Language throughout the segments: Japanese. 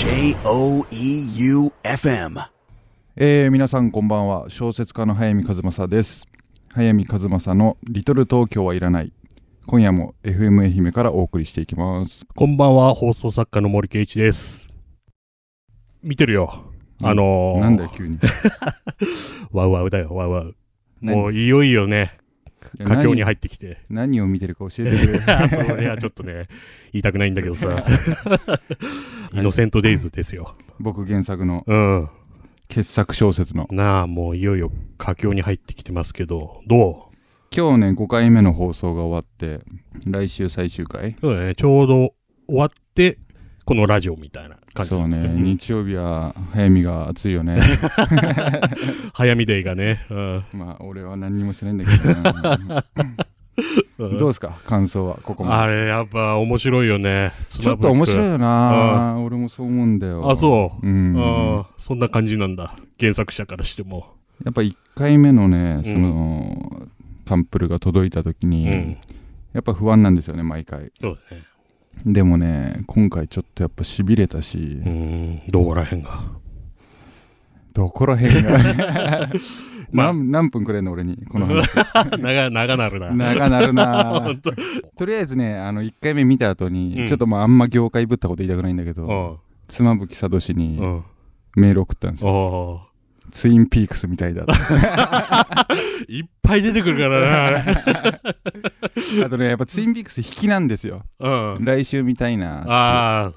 J-O-E-U-F-M えー皆さんこんばんは。小説家の早見和正です。早見和正の「リトル東京はいらない」今夜も FM 愛媛からお送りしていきます。こんばんは、放送作家の森圭一です。見てるよ。あのー、なんだよ急に。ワウワウだよ、ワウワウ。何？もういよいよね、佳境に何入ってきて。何を見てるか教えてくれ それはちょっとね、言いたくないんだけどさ。イノセントデイズですよ。僕原作のうん。傑作小説のなあ、もういよいよ佳境に入ってきてますけど、ど今日ね5回目の放送が終わって来週最終回うそうだね、ちょうど終わって、このラジオみたいな感じ。そうねん日曜日は早見が暑いよね 早見デイがね。うんまあ俺は何にもしないんだけど、うんどうですか？感想はここまであれ、やっぱ面白いよね。ちょっと面白いい。よな俺もそう思うんだよあ、そう。うんああ、そんな感じなんだ。原作者からしても。やっぱ1回目のねんその、サンプルが届いた時うに、ん。やっぱ不安なんですよね毎回そうだね。でもね今回ちょっとやっぱしびれたし、うん、どこら辺が？どこら辺が？まあ。何何分くれんの俺にこの話。長、長なるな。長なるな。とりあえずねあの1回目見た後に、うん。ちょっとまああんま業界ぶったこと言いたくないんだけど、うん。妻夫木聡にうん。メール送ったんですよ、おツインピークスみたいだいっぱい出てくるからな。あとねやっぱツインピークス引きなんですようん。来週見たいなあ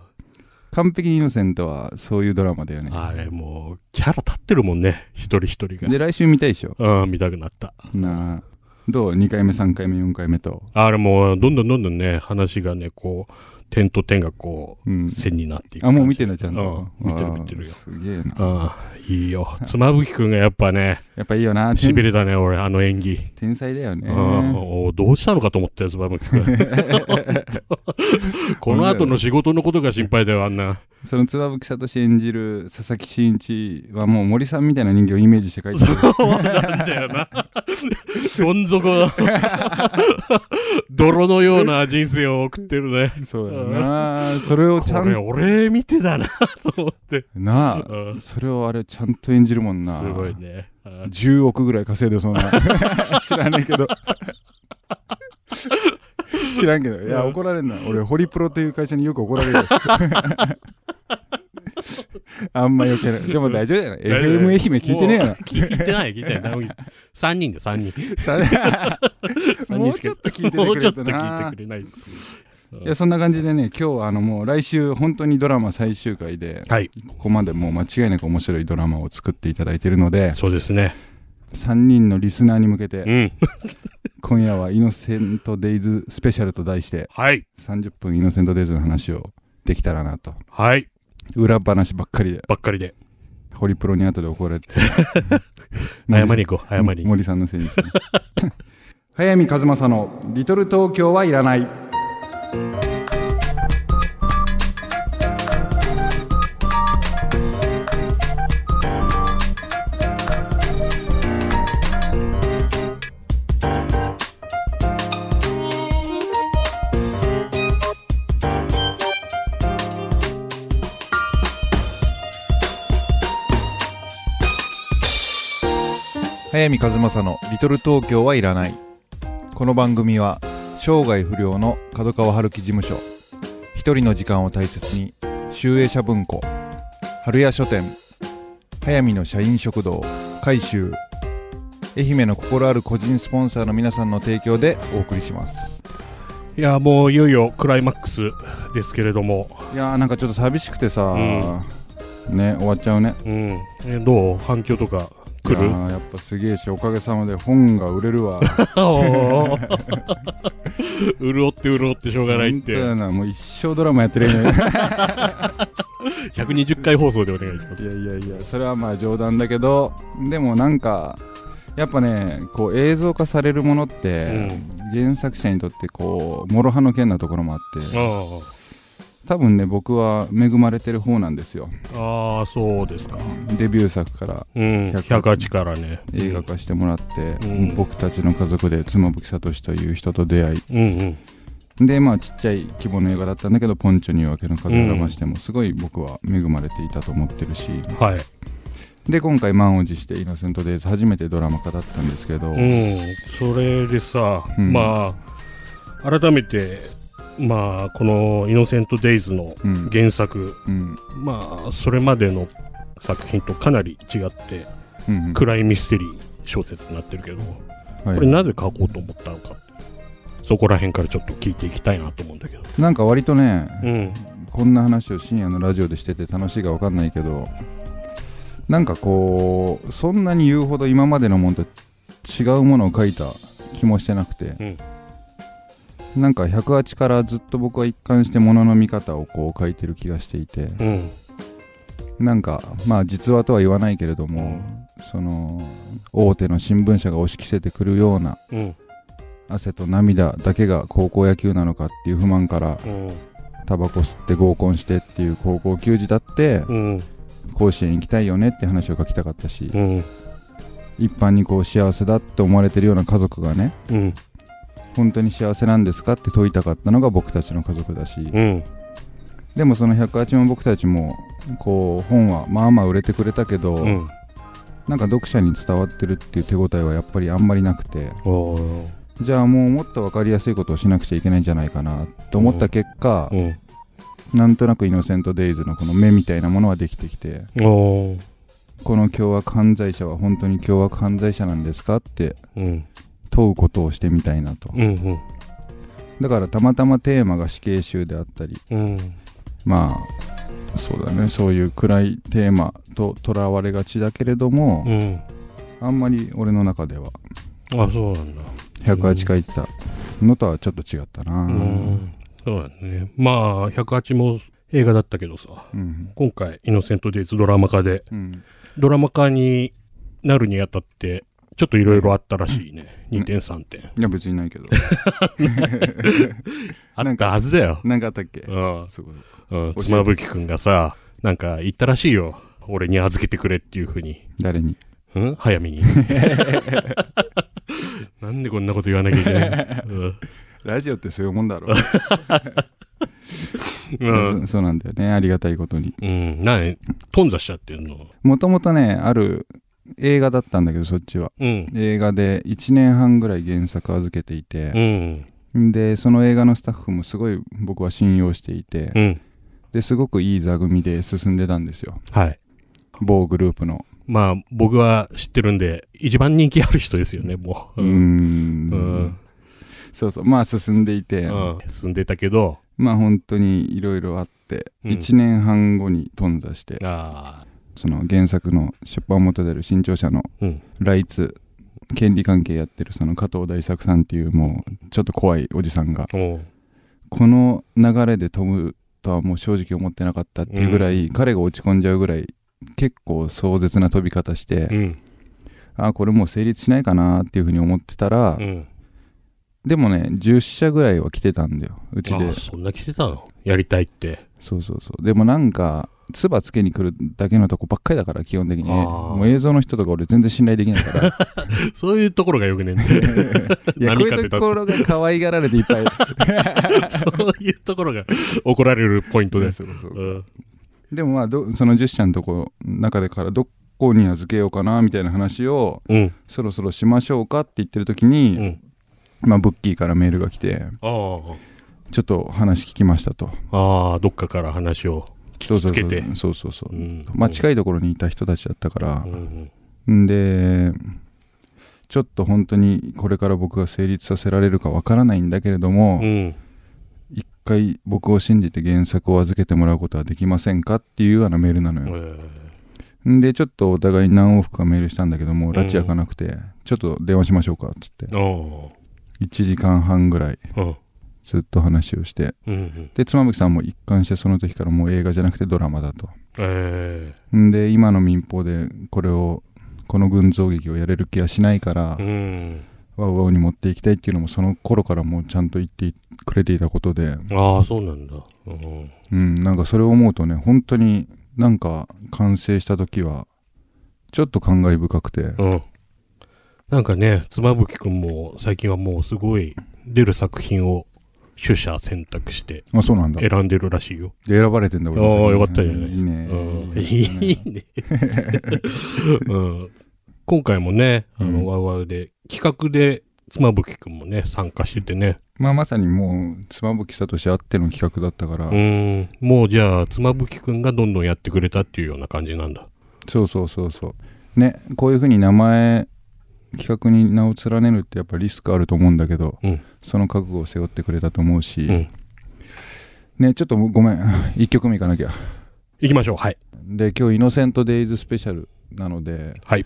完璧にイノセントはそういうドラマだよねあ、あれもう、キャラ立ってるもんね。一人一人で来週見たいでしょ？が。うん、見たくなった。なあどう？2回目3回目4回目とあれもう、どんどんどんどんね、話がね、こう、点と点がこう線になっていくあ。もう見てんだちゃんとうん見てる見てるよすげえなああ、いいよ。妻夫木くんがやっぱね、やっぱいいよなしびれたね、俺、あの演技。天才だよねうんおどうしたのかと思ったよ、妻夫木くん。この後の仕事のことが心配だよ、あんな。その妻夫木聡演じる佐々木真一はもう森さんみたいな人形をイメージして書いてる そうなんだよな。どん底、泥のような人生を送ってるね。そうだよな。それをちゃこれ、ん俺見てたな、と思って。なあうん。それをあれちゃんと演じるもんな。すごいね。うん。10億ぐらい稼いでそうな。知らないけど。知らんけど。いや怒られんな。俺ホリプロという会社によく怒られるよあんまよけない でも大丈夫じゃない FM 愛媛聞いてねえよもう聞いてない、聞いてない。3人で3人。もうちょっと聞いててくれもうちょっと聞いなてくれない。いやそんな感じでね今日はあのもう来週本当にドラマ最終回ではい、ここまでもう間違いなく面白いドラマを作っていただいているのでそうですね。3人のリスナーに向けてうん。今夜は「イノセント・デイズ・スペシャル」と題してはい。30分イノセント・デイズの話をできたらなとはい。裏話ばっかりでばっかりで。ホリプロに後で怒られて 謝り行こう、謝りに。森さんのせいにして 早見和正の「リトル東京はいらない」早見和正の「リトル東京はいらない」この番組は生涯不良の角川春樹事務所。一人の時間を大切に集英社文庫。春屋書店。早見の社員食堂。改修。愛媛の心ある個人スポンサーの皆さんの提供でお送りします。いや、もういよいよクライマックスですけれども、いやーなんかちょっと寂しくてさ、ね終わっちゃうね。うん。えどう？反響とか？来る？いやっぱすげえしおかげさまで本が売れるわ。潤って潤ってしょうがないっ本当て。やなもう一生ドラマやってるよね。120回放送でお願いします。いやいやいやそれはまあ冗談だけどでもなんかやっぱねこう映像化されるものって、原作者にとってこう諸刃の剣なところもあってあ多分ね僕は恵まれてる方なんですよあああ、そうですか。デビュー作からうん。100 108からね。映画化してもらって、うん僕たちの家族で妻夫木聡という人と出会いうんうん。でまあちっちゃい規模の映画だったんだけどポンチョに夜明けの風をましてもすごい僕は恵まれていたと思ってるし、はい。で今回満を持して「イノセント・デイズ」初めてドラマ化だったんですけど、うん。それでさ、うんまあ、改めて、まあ、このイノセント・デイズのうん。原作、うん。まあ、それまでの作品とかなり違って、うんうん。暗いミステリー小説になってるけど、はい。これなぜ書こうと思ったのか。そこら辺からちょっと聞いていきたいなと思うんだけど。なんか割とね、うん。こんな話を深夜のラジオでしてて楽しいか分かんないけどなんかこうそんなに言うほど今までのものと違うものを書いた気もしてなくて、なんか108からずっと僕は一貫してものの見方をこう書いてる気がしていてうん。なんかまあ実話とは言わないけれども、その大手の新聞社が押し着せてくるようなうん。汗と涙だけが高校野球なのかっていう不満からうん。タバコ吸って合コンしてっていう高校球児だってうん。甲子園行きたいよねって話を書きたかったしうん。一般にこう幸せだって思われてるような家族がねうん。本当に幸せなんですかって問いたかったのが僕たちの家族だしうん。でもその108も僕たちもこう本はまあまあ売れてくれたけど、うん。なんか読者に伝わってるっていう手応えはやっぱりあんまりなくてじゃあもうもっと分かりやすいことをしなくちゃいけないんじゃないかなと思った結果うん。なんとなくイノセント・デイズのこの目みたいなものはできてきてこの凶悪犯罪者は本当に凶悪犯罪者なんですかってうん。問うことをしてみたいなとうん。うん。だからたまたまテーマが死刑囚であったりうん。まあそうだねそういう暗いテーマととらわれがちだけれども、うん。あんまり俺の中ではあ、そうなんだ。108書いてたのとはちょっと違ったなうん。そうだね。まあ、108も映画だったけどさ、うん今回、イノセント・デイズドラマ化で、うんドラマ化になるにあたって、ちょっといろいろあったらしいね。2点、3点。いや別にないけど あったはずだよ。なんかあったっけ？うん。そうかうん。妻夫木くんがさ、なんか言ったらしいよ。俺に預けてくれっていうふうに。誰に？うん？早めに。なんでこんなこと言わなきゃいけない、うんラジオってそういうもんだろうん。そそうなんだよねありがたいことにうん。何？頓挫しちゃってんの？もともとねある映画だったんだけどそっちはうん。映画で1年半ぐらい原作預けていてう、ん。でその映画のスタッフもすごい僕は信用していて、うん。ですごくいい座組で進んでたんですよはい。某グループのまあ、僕は知ってるんで、一番人気ある人ですよね、もう。うーんうん。そうそうまあ進んでいて、うん。進んでたけど、まあ本当にいろいろあって、うん1年半後に頓挫してああ、その原作の出版元である新潮社のうん。ライツ権利関係やってるその加藤大作さんっていうもうちょっと怖いおじさんがこの流れで飛ぶとはもう正直思ってなかったっていうぐらい、彼が落ち込んじゃうぐらい結構壮絶な飛び方して、うん。あこれもう成立しないかなっていうふうに思ってたら、うん。でもね10社ぐらいは来てたんだようちであそんな来てたの？やりたいって。そうそうそうでもなんか唾つけに来るだけのとこばっかりだから基本的にもう映像の人とか俺全然信頼できないから そういうところがよくねえんだよ いやこういうところが可愛がられていっぱい そういうところが怒られるポイントです。そうそううん。でもまあどその10社のとこ中でからどこに預けようかなみたいな話をうん。そろそろしましょうかって言ってる時に、うん。まあ、ブッキーからメールが来てああ。ちょっと話聞きましたとああ、どっかから話を聞きつけて。そうそうそう。そう、うん。まあ近いところにいた人たちだったから。う、ん。んでちょっと本当にこれから僕が成立させられるかわからないんだけれども、うん。一回僕を信じて原作を預けてもらうことはできませんかっていうようなメールなのえよ、ーんでちょっとお互いに何往復かメールしたんだけどもん。拉致開かなくて、ちょっと電話しましょうかっつって。ああ。1時間半ぐらい。うん。ずっと話をしてうん。で妻夫木さんも一貫してその時からもう映画じゃなくてドラマだとえんで今の民放でこれをこの群像劇をやれる気はしないから、えうん。ワウワウに持っていきたいっていうのもその頃からもうちゃんと言ってくれていたことでああ、そうなんだ。うん。うんなんかそれを思うとね本当になんか完成した時はちょっと感慨深くてうん。なんかね、妻夫木くんも最近はもうすごい出る作品を取捨選択してあそうなんだで選んでるらしいよ。選ばれてんだ俺もああ、よかったじゃないですか。いいねうんいいね。うん今回もね、あの、うんワウワウで、企画で、妻夫木くんもね、参加しててね。まあまさにもう妻夫木聡あっての企画だったから、うん。もうじゃあ、妻夫木くんがどんどんやってくれたっていうような感じなんだ。そうそうそうそうねこういうふうに名前企画に名を連ねるってやっぱリスクあると思うんだけど、うんその覚悟を背負ってくれたと思うし、うん。ねちょっとごめん 1曲目いかなきゃ行きましょう。はい。で今日「イノセント・デイズ・スペシャル」なので、はい。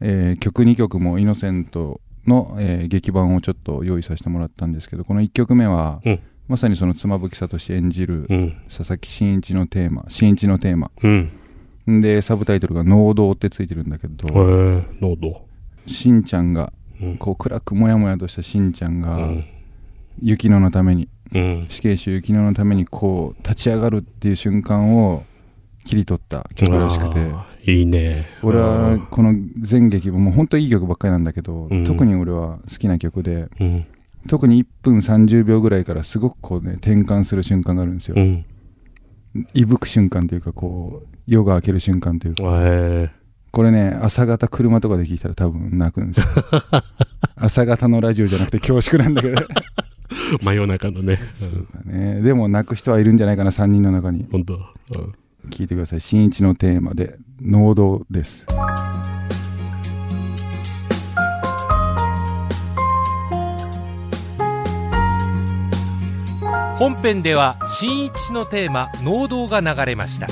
えー曲2曲もイノセントの、えー劇版をちょっと用意させてもらったんですけどこの1曲目は、うんまさにその妻夫木聡演じるうん。佐々木真一のテーマ真一のテーマうん。でサブタイトルが「能動」ってついてるんだけえどー、喉。しんちゃんがうん。こう暗くもやもやとしたしんちゃんが、うん。雪乃のためにうん。死刑囚雪乃のためにこう立ち上がるっていう瞬間を切り取った曲らしくていいね。俺はこの全劇ももう本当いい曲ばっかりなんだけど、うん特に俺は好きな曲でうん。特に1分30秒ぐらいからすごくこうね転換する瞬間があるんですよ、うん。いぶく瞬間というかこう夜が明ける瞬間というかえこれね朝方車とかで聞いたら多分泣くんですよ。朝方のラジオじゃなくて恐縮なんだけど。ー、真夜中のね。そうだね。でも泣く人はいるんじゃないかな3人の中に。本当。うん聞いてください。新一のテーマで「能動」です。本編では新一のテーマ「能動」が流れました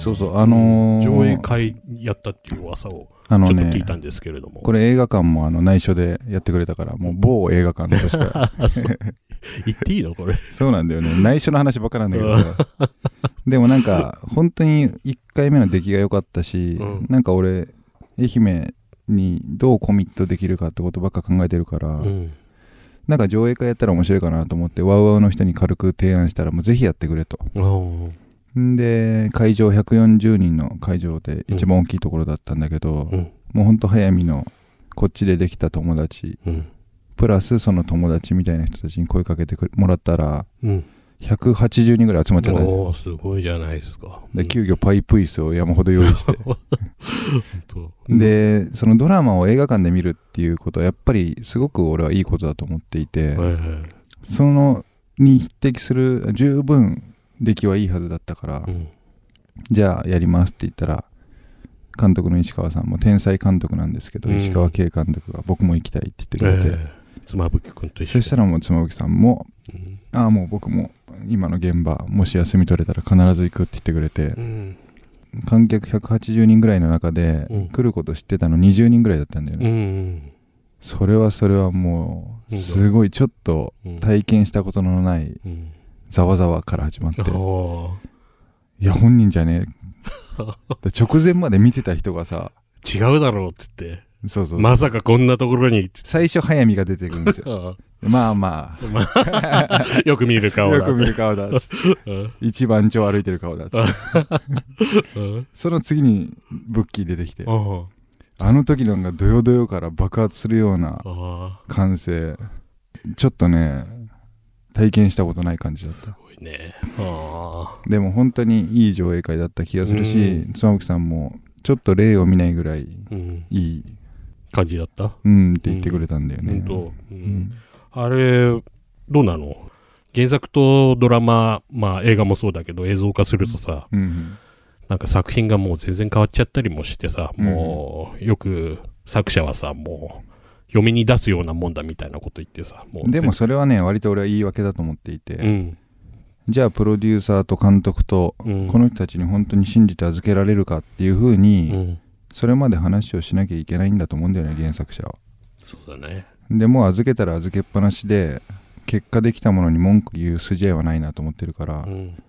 そうそうあのー上映会やったっていう噂をあのちょっとね聞いたんですけれども。これ映画館もあの内緒でやってくれたからもう某映画館としか。言っていいのこれ。そうなんだよね。内緒の話ばっかなんだけどさ。でもなんか本当に1回目の出来が良かったし、うん。なんか俺愛媛にどうコミットできるかってことばっか考えてるから、うん。なんか上映会やったら面白いかなと思ってワウワウの人に軽く提案したらもうぜひやってくれと。うんんで会場140人の会場で一番大きいところだったんだけど、うん。もうほんと早見のこっちでできた友達うん。プラスその友達みたいな人たちに声かけてもらったらうん。180人ぐらい集まっちゃったねおー、すごいじゃないですか。で急遽パイプ椅子を山ほど用意して うん、でそのドラマを映画館で見るっていうことはやっぱりすごく俺はいいことだと思っていて、はいはいそのに匹敵する十分出来はいいはずだったから、うん。じゃあやりますって言ったら監督の石川さんも天才監督なんですけど、うん。石川慶監督が僕も行きたいって言ってくれて、えー妻夫木君と一緒。そしたらもう妻夫木さんもうん。ああもう僕も今の現場もし休み取れたら必ず行くって言ってくれてうん。観客180人ぐらいの中で、うん。来ること知ってたの20人ぐらいだったんだようね、ん。それはそれはもううん。すごいちょっとうん。体験したことのないうんざわざわから始まって。いや本人じゃねえ。で直前まで見てた人がさ違うだろうっつって。そうそう、まさかこんなところに。最初早見が出てくるんですよ。あまあまあ。よく見るあ顔だ よく見る顔だ一番町歩いてる顔だその次にブッキー出てきて。ああの時なんかドヨドヨから爆発するようなあ感性ちょっとね体験したことない感じだった。すごいね。あでも本当にいい上映会だった気がするしう妻夫木さんもちょっと例を見ないぐらいいい感じだった？うんって言ってくれたんだよね、あれどうなの？原作とドラマまあ映画もそうだけど映像化するとさうん。なんか作品がもう全然変わっちゃったりもしてさ、うん。もうよく作者はさもう読みに出すようなもんだみたいなこと言ってさもう。でもそれはね割と俺は言い訳だと思っていて、うん。じゃあプロデューサーと監督とうん。この人たちに本当に信じて預けられるかっていうふううにん。それまで話をしなきゃいけないんだと思うんだよね原作者は。そうだね。でもう預けたら預けっぱなしで結果できたものに文句言う筋合いはないなと思ってるから、うん。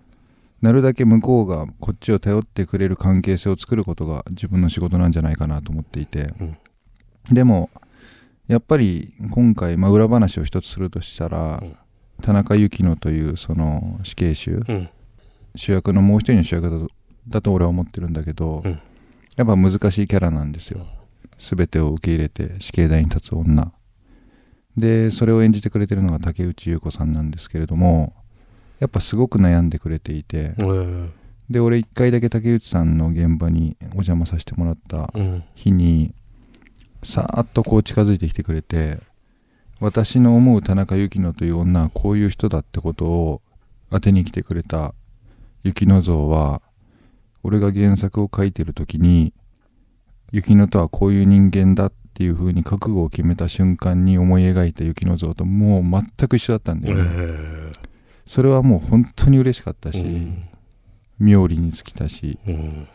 なるだけ向こうがこっちを頼ってくれる関係性を作ることが自分の仕事なんじゃないかなと思っていて、うん。でもやっぱり今回、まあ、裏話を一つするとしたら、うん田中幸乃というその死刑囚うん主役のもう一人の主役だとだと俺は思ってるんだけど、うんやっぱ難しいキャラなんですよ。すべてを受け入れて死刑台に立つ女。で、それを演じてくれてるのが竹内優子さんなんですけれども、やっぱすごく悩んでくれていて、うん。で、俺一回だけ竹内さんの現場にお邪魔させてもらったうん。日に、さーっとこう近づいてきてくれて、私の思う田中幸乃という女はこういう人だってことを当てに来てくれた雪乃像は、俺が原作を書いてる時に、雪乃とはこういう人間だっていう風に覚悟を決めた瞬間に思い描いた雪乃像ともう全く一緒だったんだえよね。ーそれはもう本当に嬉しかったし、うん妙利に尽きたし、うん。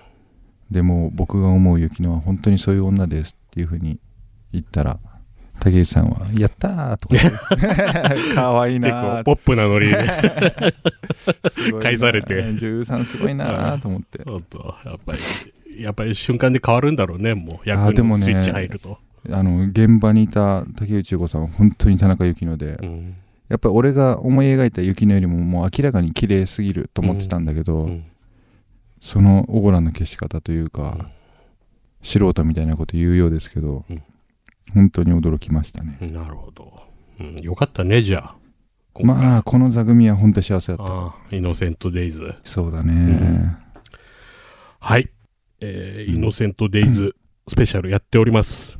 でも僕が思う雪乃は本当にそういう女ですっていうふうに言ったら竹内さんは「やったー!」とか かわいい結なポップなノリで。すごいな返されて女優さんすごいなーと思ってやっぱり、やっぱり瞬間で変わるんだろうね、もう。あ役でもねのスイッチ入ると。あの現場にいた竹内優子さんは本当に田中幸乃でうん。やっぱり俺が思い描いた雪乃よりももう明らかに綺麗すぎると思ってたんだけど、うんそのオーラの消し方というか、うん素人みたいなこと言うようですけど、うん。本当に驚きましたね、なるほど。うん、よかったね、じゃあ。まあこの座組は本当幸せだった。イノセントデイズ。そうだね、はい。えーイノセントデイズスペシャルやっております。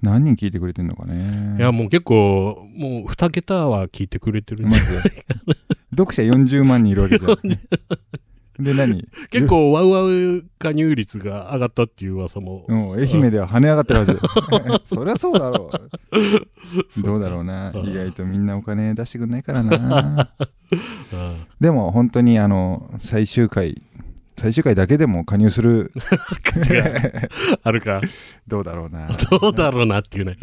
何人聞いてくれてんのかね。いや、もう結構、もう2桁は聞いてくれてるんでまず読者40万人いるわけじゃん で何？結構ワウワウ加入率が上がったっていう噂も。うん愛媛では跳ね上がってるはず そりゃそうだろう。どうだろうな。うん。意外とみんなお金出してくんないからな。うん。でも本当にあの最終回最終回だけでも加入する。あるか。どうだろうな。どうだろうなっていうね。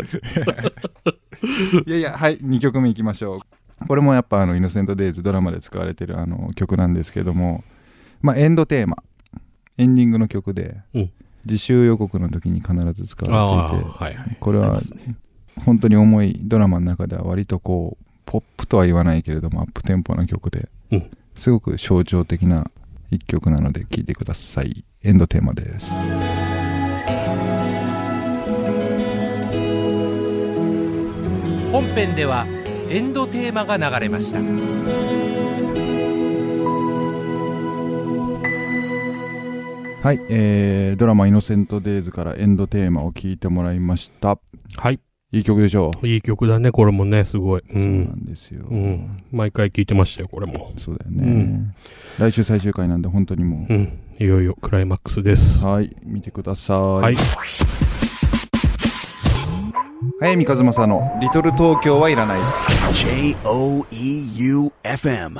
いやいやはい2曲目いきましょう。これもやっぱあの「イノセント・デイズ」ドラマで使われてるあの曲なんですけどもまあエンドテーマ。エンディングの曲で、うん。自習予告の時に必ず使われていて。はいはい。これは本当に重いドラマの中では割とこうポップとは言わないけれどもアップテンポな曲で、うん。すごく象徴的な一曲なので聴いてください。エンドテーマです。本編ではエンドテーマが流れましたはい、えー、ドラマ「イノセント・デイズ」からエンドテーマを聴いてもらいましたはい。いい曲でしょう、いい曲だね、これもね、すごい。う。そうなんんですよ、うん。毎回聴いてましたよ、これも。そうだよね、うん来週最終回なんで本当にもうん。いよいよクライマックスです。うはい見てくださいはい。早見和正の「リトル東京はいらない」J O E U F M.